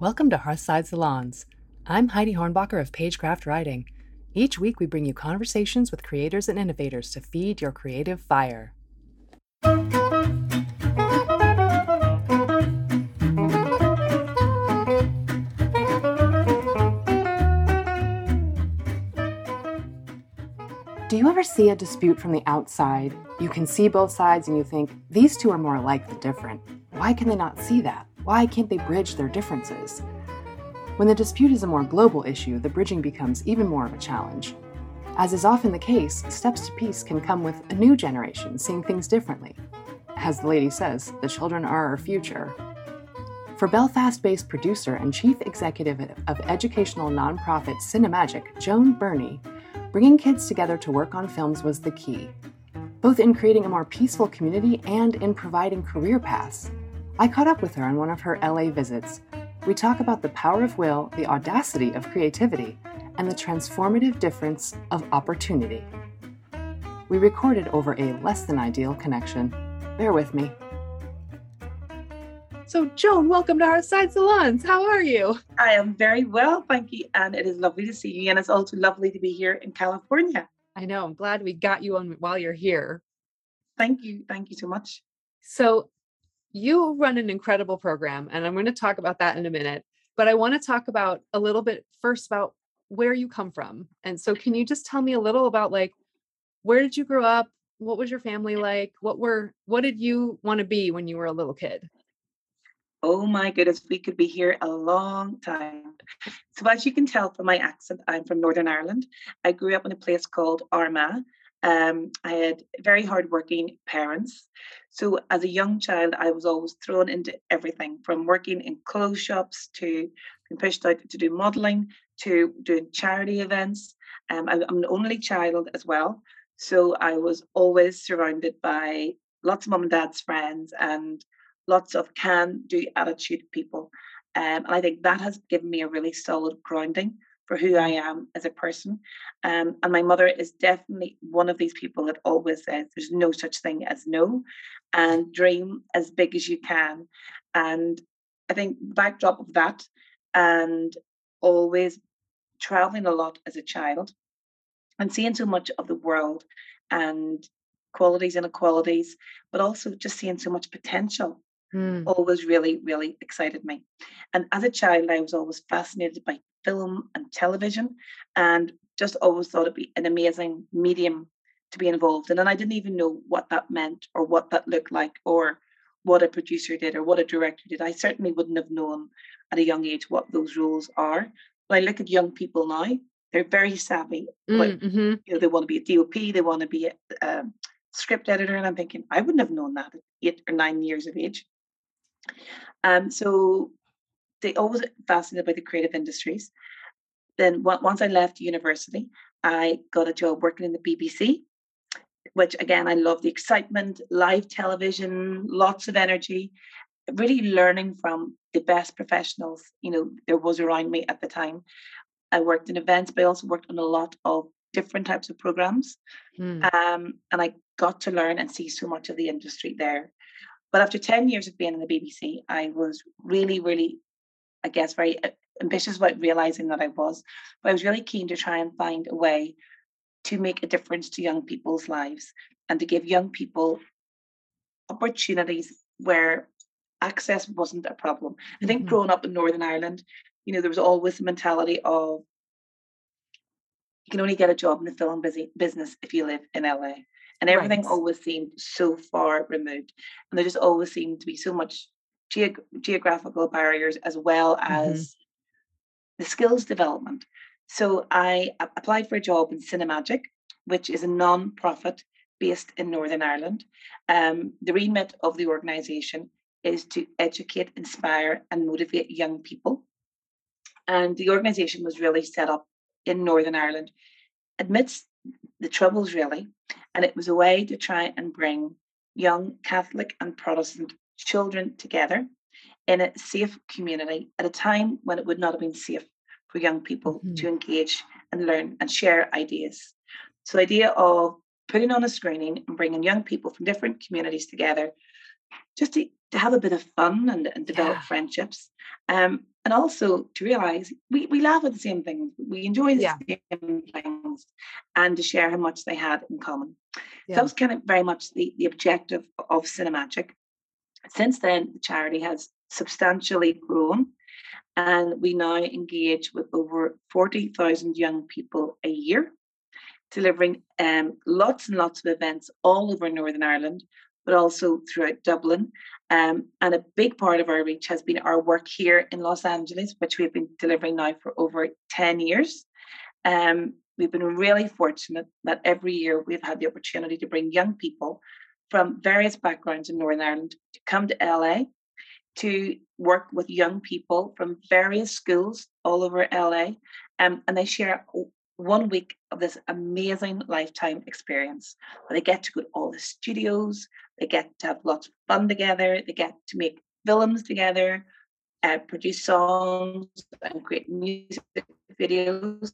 Welcome to Hearthside Salons. I'm Heidi Hornbacher of Pagecraft Writing. Each week, we bring you conversations with creators and innovators to feed your creative fire. Do you ever see a dispute from the outside? You can see both sides and you think, these two are more alike than different. Why can they not see that? Why can't they bridge their differences? When the dispute is a more global issue, the bridging becomes even more of a challenge. As is often the case, steps to peace can come with a new generation seeing things differently. As the lady says, the children are our future. For Belfast based producer and chief executive of educational nonprofit Cinemagic, Joan Burney, bringing kids together to work on films was the key, both in creating a more peaceful community and in providing career paths. I caught up with her on one of her LA visits. We talk about the power of will, the audacity of creativity, and the transformative difference of opportunity. We recorded over a less than ideal connection. Bear with me. So, Joan, welcome to Hearthside Salons. How are you? I am very well, thank you. And it is lovely to see you. And it's also lovely to be here in California. I know. I'm glad we got you on while you're here. Thank you. Thank you so much. So, you run an incredible program, and I'm going to talk about that in a minute. But I want to talk about a little bit first about where you come from. And so, can you just tell me a little about like where did you grow up? What was your family like? What were what did you want to be when you were a little kid? Oh my goodness, we could be here a long time. So, as you can tell from my accent, I'm from Northern Ireland. I grew up in a place called Armagh. Um, I had very hardworking parents. So, as a young child, I was always thrown into everything from working in clothes shops to being pushed out to do modeling to doing charity events. Um, I'm an only child as well. So, I was always surrounded by lots of mum and dad's friends and lots of can do attitude people. Um, and I think that has given me a really solid grounding for who I am as a person. Um, and my mother is definitely one of these people that always says there's no such thing as no and dream as big as you can. And I think backdrop of that and always traveling a lot as a child and seeing so much of the world and qualities and inequalities, but also just seeing so much potential mm. always really, really excited me. And as a child, I was always fascinated by film and television and just always thought it'd be an amazing medium to be involved in. And I didn't even know what that meant or what that looked like or what a producer did or what a director did. I certainly wouldn't have known at a young age what those roles are. When I look at young people now, they're very savvy. Mm, mm-hmm. You know, they want to be a DOP, they want to be a, a script editor, and I'm thinking I wouldn't have known that at eight or nine years of age. Um, so they always fascinated by the creative industries. Then once I left university, I got a job working in the BBC, which again I love the excitement, live television, lots of energy, really learning from the best professionals. You know, there was around me at the time. I worked in events, but I also worked on a lot of different types of programs, mm. um, and I got to learn and see so much of the industry there. But after 10 years of being in the BBC, I was really, really, I guess, very uh, ambitious about realizing that I was. But I was really keen to try and find a way to make a difference to young people's lives and to give young people opportunities where access wasn't a problem. I think mm-hmm. growing up in Northern Ireland, you know, there was always the mentality of you can only get a job in the film busy, business if you live in LA and everything right. always seemed so far removed and there just always seemed to be so much ge- geographical barriers as well mm-hmm. as mm-hmm. the skills development so i applied for a job in cinemagic which is a non-profit based in northern ireland um, the remit of the organization is to educate inspire and motivate young people and the organization was really set up in northern ireland amidst the troubles really and it was a way to try and bring young Catholic and Protestant children together in a safe community at a time when it would not have been safe for young people mm-hmm. to engage and learn and share ideas. So the idea of putting on a screening and bringing young people from different communities together just to, to have a bit of fun and, and develop yeah. friendships. Um, and also to realize we, we laugh at the same things, we enjoy the Yeah. same things, and to share how much they had in common. So Yeah. that was kind of very much the, the objective of Cinemagic. Since then, the charity has substantially grown, and we now engage with over 40,000 young people a year, delivering um, lots and lots of events all over Northern Ireland, but also throughout Dublin. Um, and a big part of our reach has been our work here in Los Angeles, which we've been delivering now for over 10 years. Um, we've been really fortunate that every year we've had the opportunity to bring young people from various backgrounds in Northern Ireland to come to LA to work with young people from various schools all over LA. Um, and they share one week of this amazing lifetime experience they get to go to all the studios, they get to have lots of fun together, they get to make films together, uh, produce songs, and create music videos.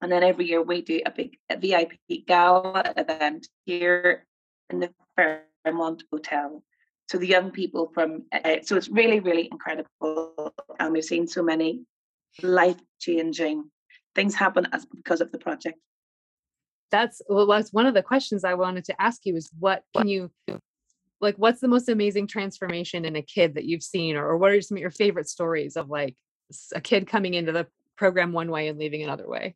And then every year we do a big VIP gala event here in the Fairmont Hotel. So the young people from, uh, so it's really, really incredible. And we've seen so many life changing things happen as because of the project. That's well, that's one of the questions I wanted to ask you is what can you like what's the most amazing transformation in a kid that you've seen or, or what are some of your favorite stories of like a kid coming into the program one way and leaving another way?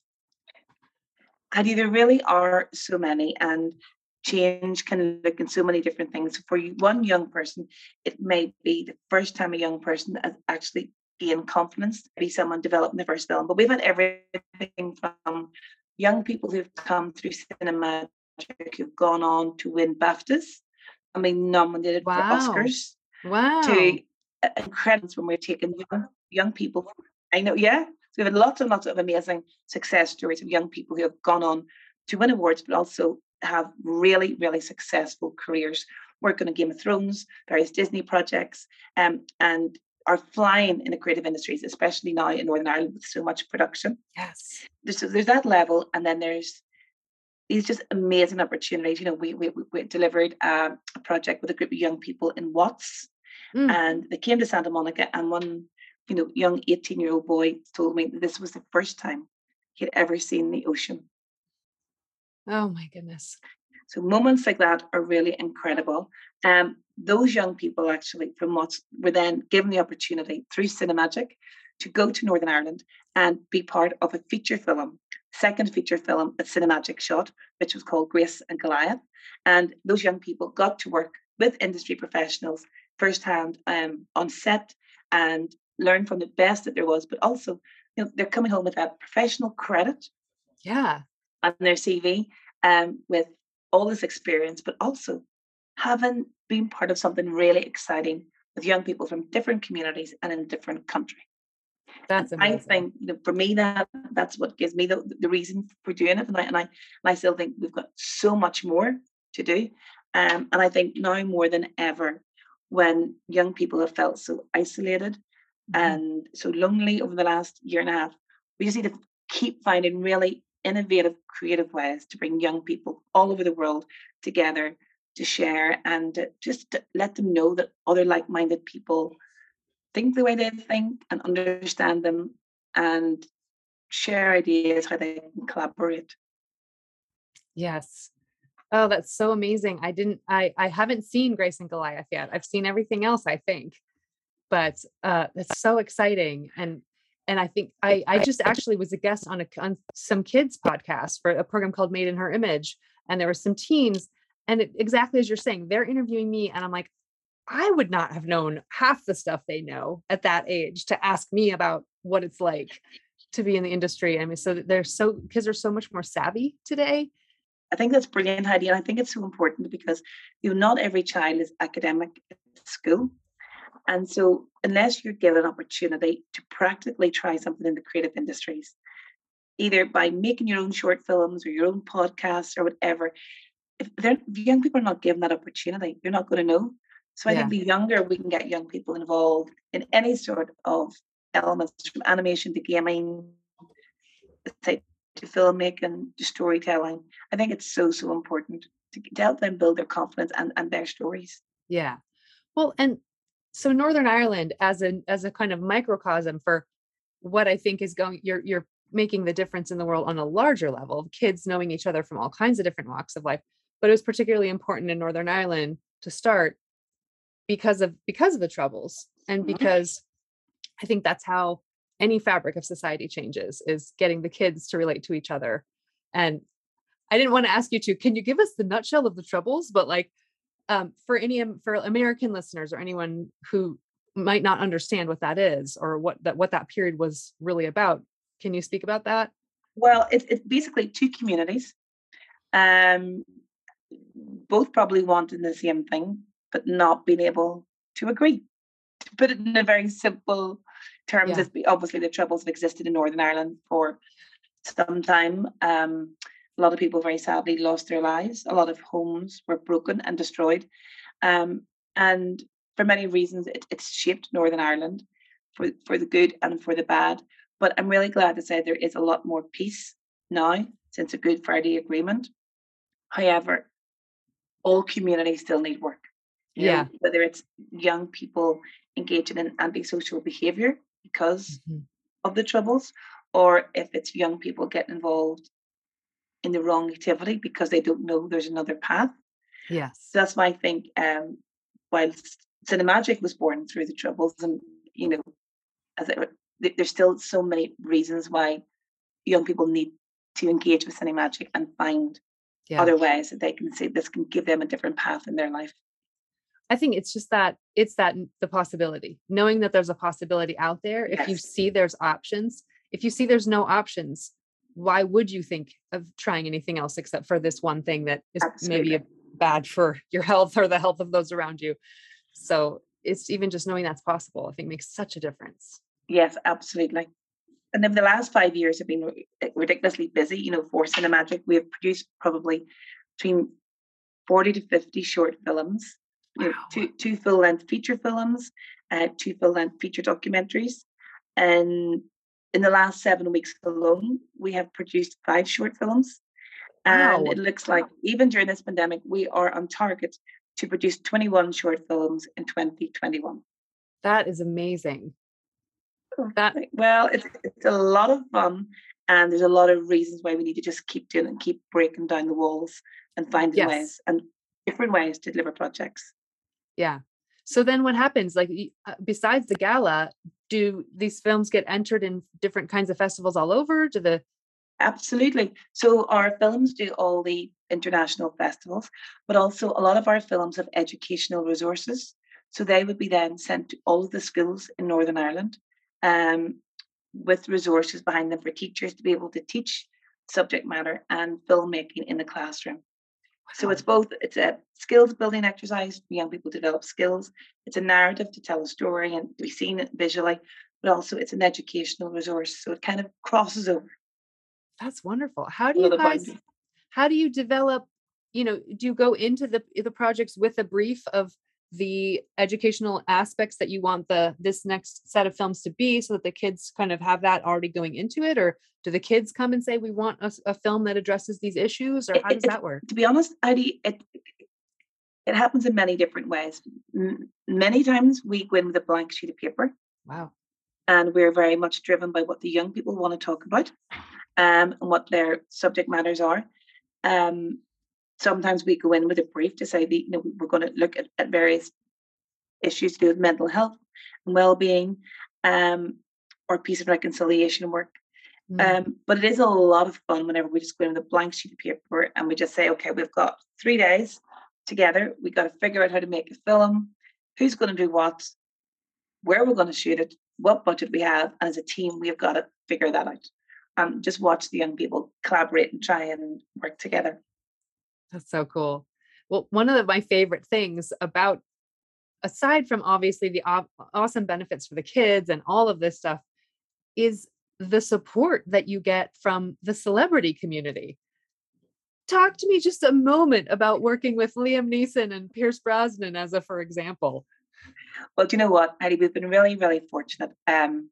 I And there really are so many, and change can look in so many different things. For one young person, it may be the first time a young person has actually gained confidence, be someone developing the first film. But we've had everything from young people who've come through cinema who've gone on to win BAFTAs and been nominated Wow. for Oscars Wow. to uh, incredible when we're taking young, young people. I know, yeah. So we've had lots and lots of amazing success stories of young people who have gone on to win awards, but also have really, really successful careers, working on Game of Thrones, various Disney projects, um, and are flying in the creative industries, especially now in Northern Ireland with so much production. Yes. There's, there's that level, and then there's these just amazing opportunities. You know, we we, we- delivered um, a project with a group of young people in Watts, Mm. and they came to Santa Monica, and one, you know, young 18 year old boy told me that this was the first time he'd ever seen the ocean. Oh my goodness. So moments like that are really incredible. Um, those young people actually from what were then given the opportunity through Cinemagic to go to Northern Ireland and be part of a feature film, second feature film that Cinemagic shot, which was called Grace and Goliath. And those young people got to work with industry professionals firsthand um, on set and learn from the best that there was, but also you know, they're coming home with that professional credit Yeah. On their CV um, with all this experience, but also having been part of something really exciting with young people from different communities and in a different country. That's I amazing. think you know, for me that that's what gives me the, the reason for doing it, and I, and I and I still think we've got so much more to do, um, and I think now more than ever, when young people have felt so isolated Mhm. and so lonely over the last year and a half, we just need to keep finding really innovative, creative ways to bring young people all over the world together to share and just let them know that other like-minded people think the way they think and understand them and share ideas how they can collaborate. Yes. Oh, that's so amazing. I didn't I I haven't seen Grace and Goliath yet. I've seen everything else, I think. But uh that's so exciting and and I think I I just actually was a guest on a on some kids podcast for a program called Made in Her Image and there were some teens and it, exactly as you're saying, they're interviewing me and I'm like I would not have known half the stuff they know at that age to ask me about what it's like to be in the industry. I mean, so they're so kids are so much more savvy today. I think that's brilliant, Heidi, and I think it's so important because you know not every child is academic at school, and so unless you're given an opportunity to practically try something in the creative industries, either by making your own short films or your own podcasts or whatever, if if young people are not given that opportunity, they're not going to know. So I Yeah. think the younger we can get young people involved in any sort of elements from animation to gaming, say to filmmaking to storytelling, I think it's so so important to, to help them build their confidence and, and their stories. Yeah. Well, and so Northern Ireland as a as a kind of microcosm for what I think is going you're you're making the difference in the world on a larger level of kids knowing each other from all kinds of different walks of life. But it was particularly important in Northern Ireland to start because of because of the troubles and mm-hmm. because I think that's how any fabric of society changes is getting the kids to relate to each other. And I didn't want to ask you to, can you give us the nutshell of the troubles? But like um, for any for American listeners or anyone who might not understand what that is or what that what that period was really about, can you speak about that? Well, it's it's basically two communities, um, both probably wanting the same thing, but not being able to agree. To put it in a very simple terms, yeah. obviously the troubles have existed in Northern Ireland for some time. Um, a lot of people very sadly lost their lives. A lot of homes were broken and destroyed. Um, and for many reasons, it, it's shaped Northern Ireland for, for the good and for the bad. But I'm really glad to say there is a lot more peace now since the Good Friday Agreement. However, all communities still need work. Yeah. Know, whether it's young people engaging in antisocial behavior because mm-hmm. of the troubles, or if it's young people getting involved in the wrong activity because they don't know there's another path. Yes. So that's why I think um, whilst Cinemagic was born through the troubles and, you know, as it, there's still so many reasons why young people need to engage with Cinemagic and find yeah. other ways that they can see this can give them a different path in their life. I think it's just that it's that the possibility, knowing that there's a possibility out there. If you see there's options, if you see there's no options, why would you think of trying anything else except for this one thing that is Absolutely. maybe bad for your health or the health of those around you? So it's even just knowing that's possible, I think makes such a difference. Yes, absolutely. And then the last five years have been ridiculously busy, you know, for Cinemagic. We have produced probably between 40 to 50 short films, wow. you know, two, two full length feature films, uh, two full length feature documentaries. And in the last seven weeks alone, we have produced five short films. And wow. it looks like even during this pandemic, we are on target to produce 21 short films in 2021. That is amazing. Oh, that well, it's it's a lot of fun, and there's a lot of reasons why we need to just keep doing and keep breaking down the walls and finding yes. ways and different ways to deliver projects. Yeah. So then what happens? Like uh, besides the gala, do these films get entered in different kinds of festivals all over? Do the Absolutely. So our films do all the international festivals, but also a lot of our films have educational resources. So they would be then sent to all of the schools in Northern Ireland um, with resources behind them for teachers to be able to teach subject matter and filmmaking in the classroom. So it's both it's a skills building exercise for young people to develop skills. It's a narrative to tell a story and to be seen visually, but also it's an educational resource. So it kind of crosses over. That's wonderful. How do you guys how do you develop, you know, do you go into the the projects with a brief of the educational aspects that you want the this next set of films to be so that the kids kind of have that already going into it? Or do the kids come and say we want a, a film that addresses these issues or how does it, that work? to be honest Heidi, it it happens in many different ways. Many times we go in with a blank sheet of paper. Wow. And we're very much driven by what the young people want to talk about um, and what their subject matters are. Um, sometimes we go in with a brief to say that you know we're going to look at, at various issues to do with mental health and well-being um, or peace and reconciliation work. Mm. um, but it is a lot of fun whenever we just go in with a blank sheet of paper and we just say okay we've got three days together. We've got to figure out how to make a film. Who's going to do what? Where we're going to shoot it? What budget we have? And as a team we've got to figure that out and just watch the young people collaborate and try and work together that's so cool. Well, one of my favorite things about, aside from obviously the awesome benefits for the kids and all of this stuff, is the support that you get from the celebrity community. Talk to me just a moment about working with Liam Neeson and Pierce Brosnan as a for example. Well, do you know what, Heidi? We've been really, really fortunate. Um,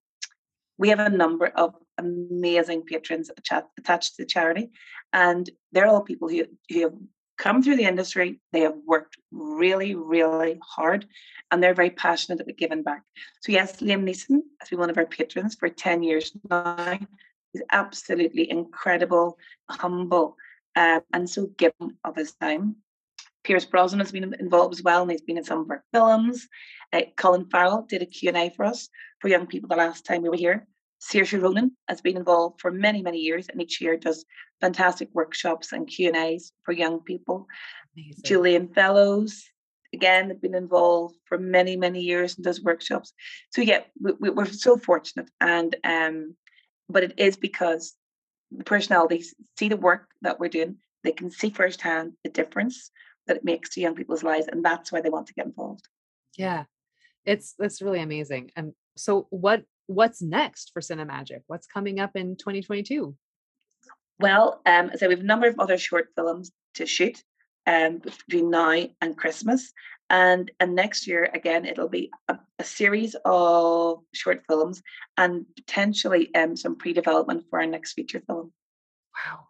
we have a number of amazing patrons attached to the charity, and they're all people who, who have come through the industry, they have worked really, really hard, and they're very passionate about giving back. So yes, Liam Neeson has been one of our patrons for 10 years now. He's absolutely incredible, humble, um, and so giving of his time. Pierce Brosnan has been involved as well, and he's been in some of our films. Uh, Colin Farrell did a Q&A for us for young people the last time we were here. Saoirse Ronan has been involved for many, many years, and each year does fantastic workshops and Q&As for young people. Amazing. Julian Fellowes, again, have been involved for many, many years and does workshops. So yeah, we, are so fortunate. And um, but it is because the personalities see the work that we're doing, they can see firsthand the difference that it makes to young people's lives, and that's why they want to get involved. Yeah, it's that's really amazing. And so, what what's next for Cinemagic? What's coming up in 2022? Well, um, so we have a number of other short films to shoot um, between now and Christmas. And, and next year, again, it'll be a, a series of short films and potentially um, some pre development for our next feature film. Wow.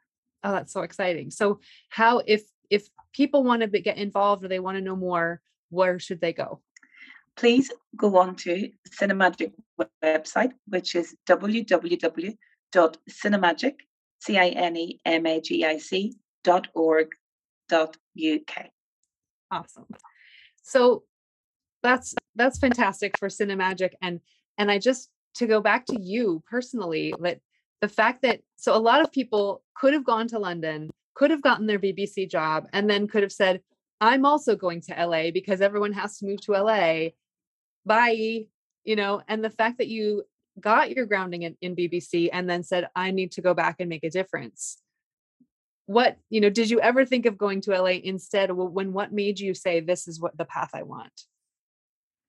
Oh, that's so exciting. So, how, if if people want to get involved or they want to know more, where should they go? Please go on to Cinemagic website, which is www.cinemagic, C-I-N-E-M-A-G-I-C dot org dot uk. Awesome. So that's that's fantastic for Cinemagic and and I just to go back to you personally that the fact that so a lot of people could have gone to London, could have gotten their BBC job and then could have said I'm also going to LA because everyone has to move to LA. Bye, you know, and the fact that you got your grounding in, in BBC and then said I need to go back and make a difference. What you know did you ever think of going to la instead when what made you say this is what the path i want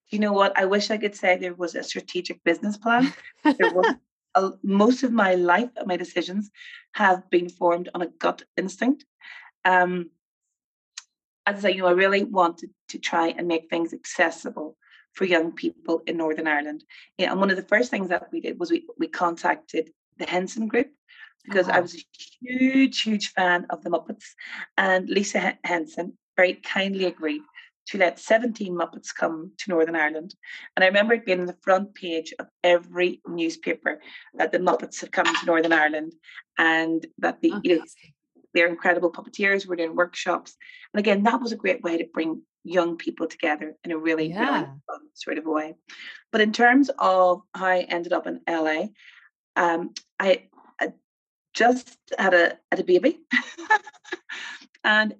you know what? I wish i could say there was a strategic business plan. There was a, most of my life my decisions have been formed on a gut instinct. Um as i say you know i really wanted to try and make things accessible for young people in northern ireland and one of the first things that we did was we, we contacted the henson group because I uh-huh. was a huge, huge fan of the Muppets. And Lisa Henson very kindly agreed to let 17 Muppets come to Northern Ireland. And I remember it being on the front page of every newspaper that the Muppets had come to Northern Ireland and that the, you know, they're incredible puppeteers were doing workshops. And again, that was a great way to bring young people together in a really, yeah. really fun sort of way. But in terms of how I ended up in LA, um, I just had a had a baby, and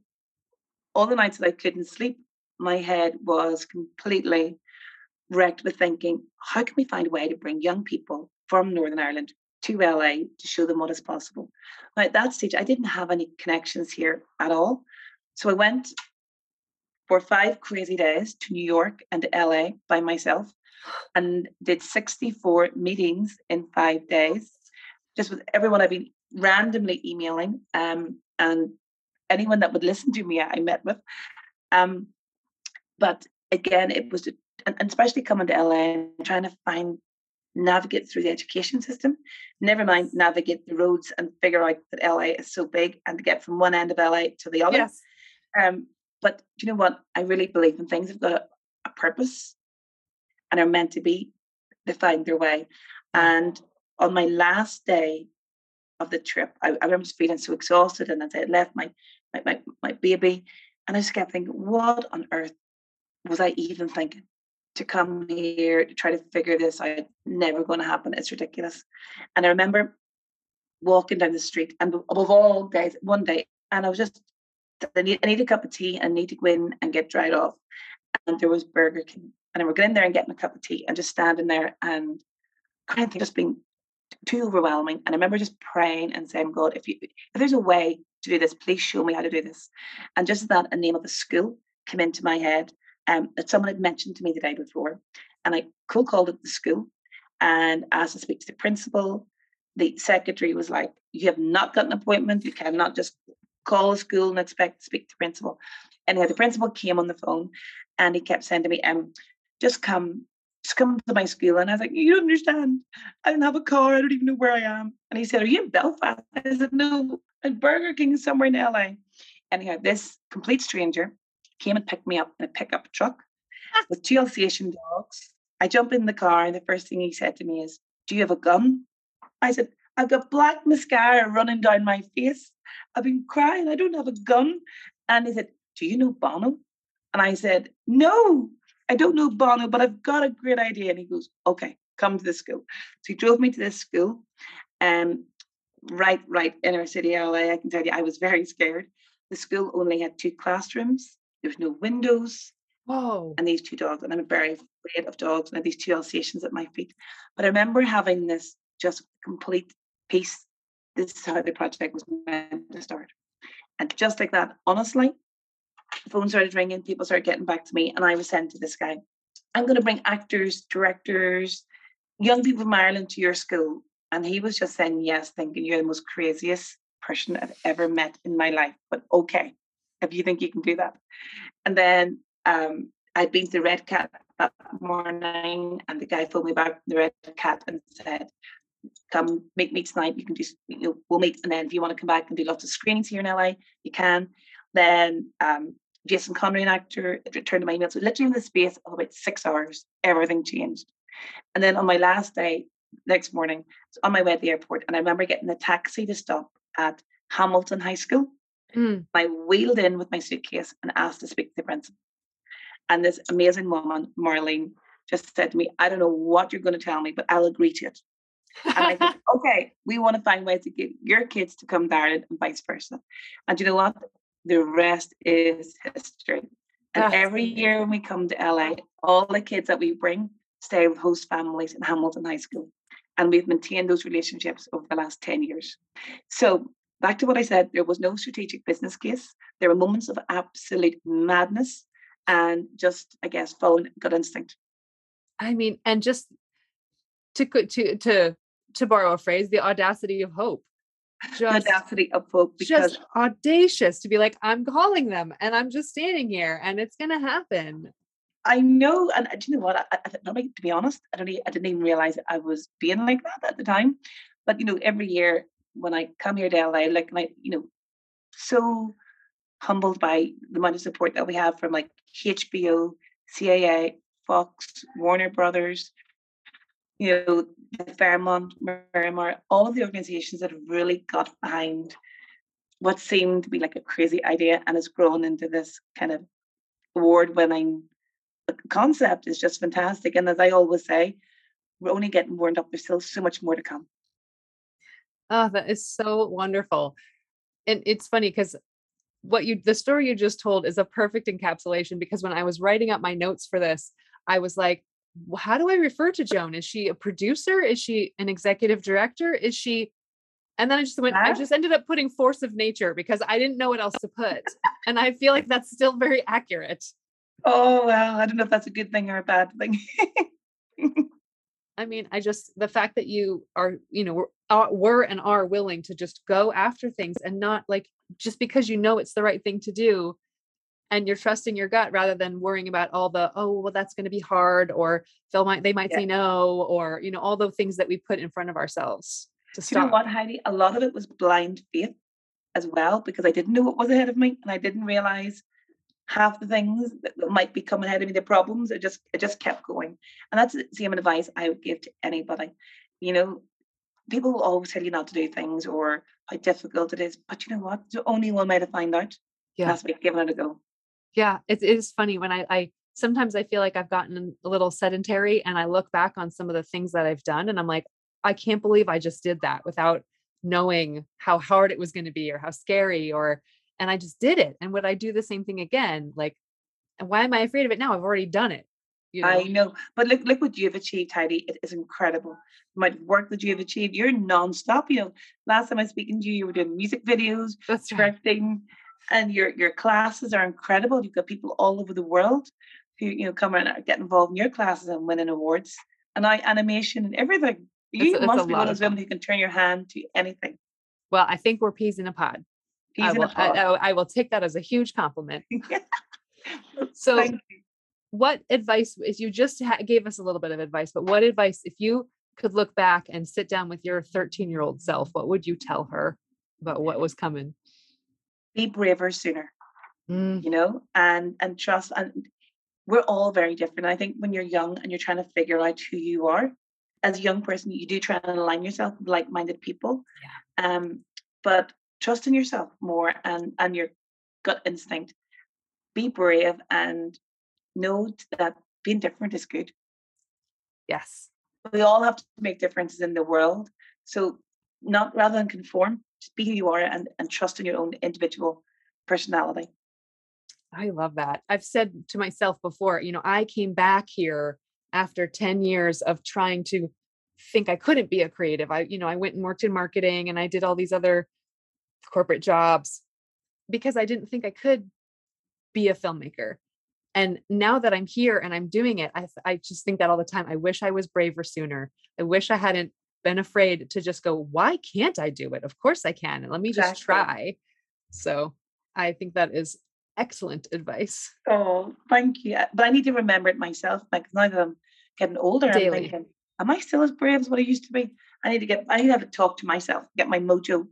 all the nights that I couldn't sleep, my head was completely wrecked with thinking, how can we find a way to bring young people from Northern Ireland to LA to show them what is possible? Now, at that stage, I didn't have any connections here at all. So I went for five crazy days to New York and LA by myself and did 64 meetings in five days, just with everyone I've been randomly emailing um, and anyone that would listen to me I met with. Um, but again, it was, and especially coming to LA and trying to find, navigate through the education system, never mind navigate the roads and figure out that LA is so big and to get from one end of LA to the other. Yes. Um, but do you know what? I really believe in things have got a, purpose and are meant to be, they find their way. Mm. And on my last day of the trip. I, I remember feeling so exhausted, and as I had left my, my my my baby, and I just kept thinking, what on earth was I even thinking? To come here to try to figure this out, never going to happen. It's ridiculous. And I remember walking down the street, and above all days, one day, and I was just, I need, I need a cup of tea, and need to go in and get dried off. And there was Burger King, and I were getting there and getting a cup of tea, and just standing there and kind of just being too overwhelming. And I remember just praying and saying, God, if you if there's a way to do this, please show me how to do this. And just that a name of a school came into my head um, that someone had mentioned to me the day before. And I cold called it the school and asked to speak to the principal. The secretary was like, You have not got an appointment. You cannot just call a school and expect to speak to the principal. Anyway, the principal came on the phone and he kept saying to me, um, just come just come to my school. And I was like, You don't understand. I don't have a car. I don't even know where I am. And he said, Are you in Belfast? I said, No, at Burger King somewhere in LA. anyhow, this complete stranger came and picked me up in a pickup truck with two Alsatian dogs. I jump in the car, and the first thing he said to me is, Do you have a gun? I said, I've got black mascara running down my face. I've been crying. I don't have a gun. And he said, Do you know Bono? And I said, No, I don't know Bono, but I've got a great idea. And he goes, Okay, come to the school. So he drove me to this school. And um, right, right inner city LA, I can tell you, I was very scared. The school only had two classrooms. There was no windows. Whoa. And these two dogs, and I'm very afraid of dogs, and I had these two Alsatians at my feet. But I remember having this just complete peace. This is how the project was meant to start. And just like that, honestly, the phone started ringing, people started getting back to me, and I was sent to this guy, I'm going to bring actors, directors, young people from Ireland to your school. And he was just saying yes, thinking you're the most craziest person I've ever met in my life. But okay, if you think you can do that. And then um, I'd been to Red Cat that morning, and the guy phoned me back from the Red Cat and said, Come meet me tonight. You can do, you know, we'll meet. And then if you want to come back and do lots of screenings here in LA, you can. Then um, Jason Connery, an actor, returned to my email. So literally in the space of about six hours, everything changed. And then on my last day, next morning, on my way to the airport, and I remember getting a taxi to stop at Hamilton High School. Mm. I wheeled in with my suitcase and asked to speak to the principal. And this amazing woman, Marlene, just said to me, I don't know what you're going to tell me, but I'll agree to it. And I said, okay, we want to find ways to get your kids to come to Ireland and vice versa. And you know what? The rest is history. And That's every year when we come to LA, all the kids that we bring stay with host families in Hamilton High School. And we've maintained those relationships over the last 10 years. So back to what I said, there was no strategic business case. There were moments of absolute madness and just, I guess, following gut instinct. I mean, and just to to to to borrow a phrase, the audacity of hope. Just, audacity of hope because just audacious to be like, I'm calling them and I'm just standing here and it's gonna happen. I know, and uh, do you know what? I, I, to be honest, I don't. I didn't even realize I was being like that at the time. But you know, every year when I come here to LA, like, I, you know, so humbled by the amount of support that we have from like HBO, CAA, Fox, Warner Brothers, you know, the Fairmont, Miramar, all of the organizations that have really got behind what seemed to be like a crazy idea and has grown into this kind of award winning uh, concept is just fantastic. And as I always say, we're only getting warmed up. There's still so much more to come. Oh, that is so wonderful. And it's funny because what you the story you just told is a perfect encapsulation because when I was writing up my notes for this, I was like, how do I refer to Joan? Is she a producer? Is she an executive director? Is she and then I just went, I just ended up putting force of nature because I didn't know what else to put. and I feel like that's still very accurate. Oh well, I don't know if that's a good thing or a bad thing. I mean, I just the fact that you are, you know, were, uh, were and are willing to just go after things and not like just because you know it's the right thing to do and you're trusting your gut rather than worrying about all the oh well that's going to be hard or they'll might they might yeah. say no or you know all the things that we put in front of ourselves to stop. You know what, Heidi? A lot of it was blind faith as well because I didn't know what was ahead of me and I didn't realize half the things that might be coming ahead of me, the problems, it just it just kept going. And that's the same advice I would give to anybody. You know, people will always tell you not to do things or how difficult it is, but you know what? There's only one way to find out. Yeah. That's by giving it a go. Yeah, it is funny when I, I sometimes I feel like I've gotten a little sedentary and I look back on some of the things that I've done and I'm like, I can't believe I just did that without knowing how hard it was going to be or how scary or and I just did it. And would I do the same thing again? Like, why am I afraid of it now? I've already done it. You know? I know, but look, look what you've achieved, Heidi. It is incredible. The amount of work that you've achieved. You're nonstop. You know, last time I was speaking to you, you were doing music videos, That's directing, right. And your your classes are incredible. You've got people all over the world who you know come and get involved in your classes and winning awards, and I animation and everything. You it's, must it's be one of those women who can turn your hand to anything. Well, I think we're peas in a pod. I will, I, I, will take that as a huge compliment. so, what advice, is you just ha- gave us a little bit of advice, but what advice, if you could look back and sit down with your 13 year old self, what would you tell her about what was coming? Be braver sooner. Mm, You know, and and trust. And we're all very different. I think when you're young and you're trying to figure out who you are, as a young person, you do try and align yourself with like-minded people. Yeah. Um, but trust in yourself more and and your gut instinct. Be brave and know that being different is good. yes. We all have to make differences in the world. So not rather than conform, be who you are and, and trust in your own individual personality. I love that. I've said to myself before, you know, I came back here after 10 years of trying to think I couldn't be a creative. I, you know, I went and worked in marketing and I did all these other corporate jobs because I didn't think I could be a filmmaker. And now that I'm here and I'm doing it, I, I just think that all the time. I wish I was braver sooner. I wish I hadn't been afraid to just go, why can't I do it? Of course I can. And let me just Exactly. try. So I think that is excellent advice. Oh, thank you. Uh, But I need to remember it myself because now that I'm getting older, I'm thinking, am I still as brave as what I used to be? I need to get, I need to have a talk to myself, get my mojo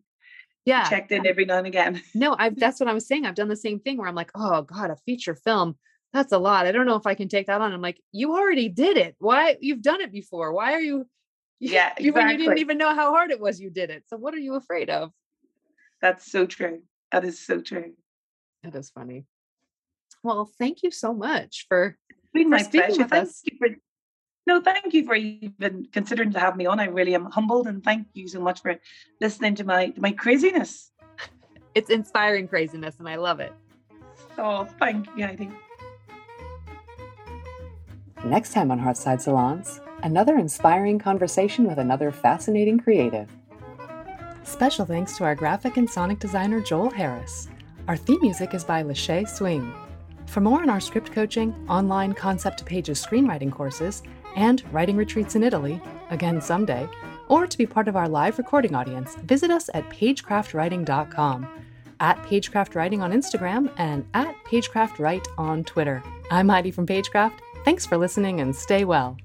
Yeah. checked in every now and again. No, I've that's what I was saying. I've done the same thing where I'm like, oh God, a feature film. That's a lot. I don't know if I can take that on. I'm like, you already did it. Why you've done it before? Why are you Yeah, you, when you didn't even know how hard it was you did it. So what are you afraid of? That's so true. That is so true. That is funny. Well, thank you so much for for my speaking pleasure. with Thank us. you for no, thank you for even considering to have me on. I really am humbled and thank you so much for listening to my my craziness. it's inspiring craziness and I love it. Oh, thank you, Heidi. Next time on Hearthside Salons, another inspiring conversation with another fascinating creative. Special thanks to our graphic and sonic designer Joel Harris. Our theme music is by Lachey Swing. For more on our script coaching, online concept to pages screenwriting courses, and writing retreats in Italy, again someday, or to be part of our live recording audience, visit us at pagecraftwriting.com, at pagecraftwriting on Instagram, and at pagecraftwrite on Twitter. I'm Heidi from Pagecraft. Thanks for listening and stay well.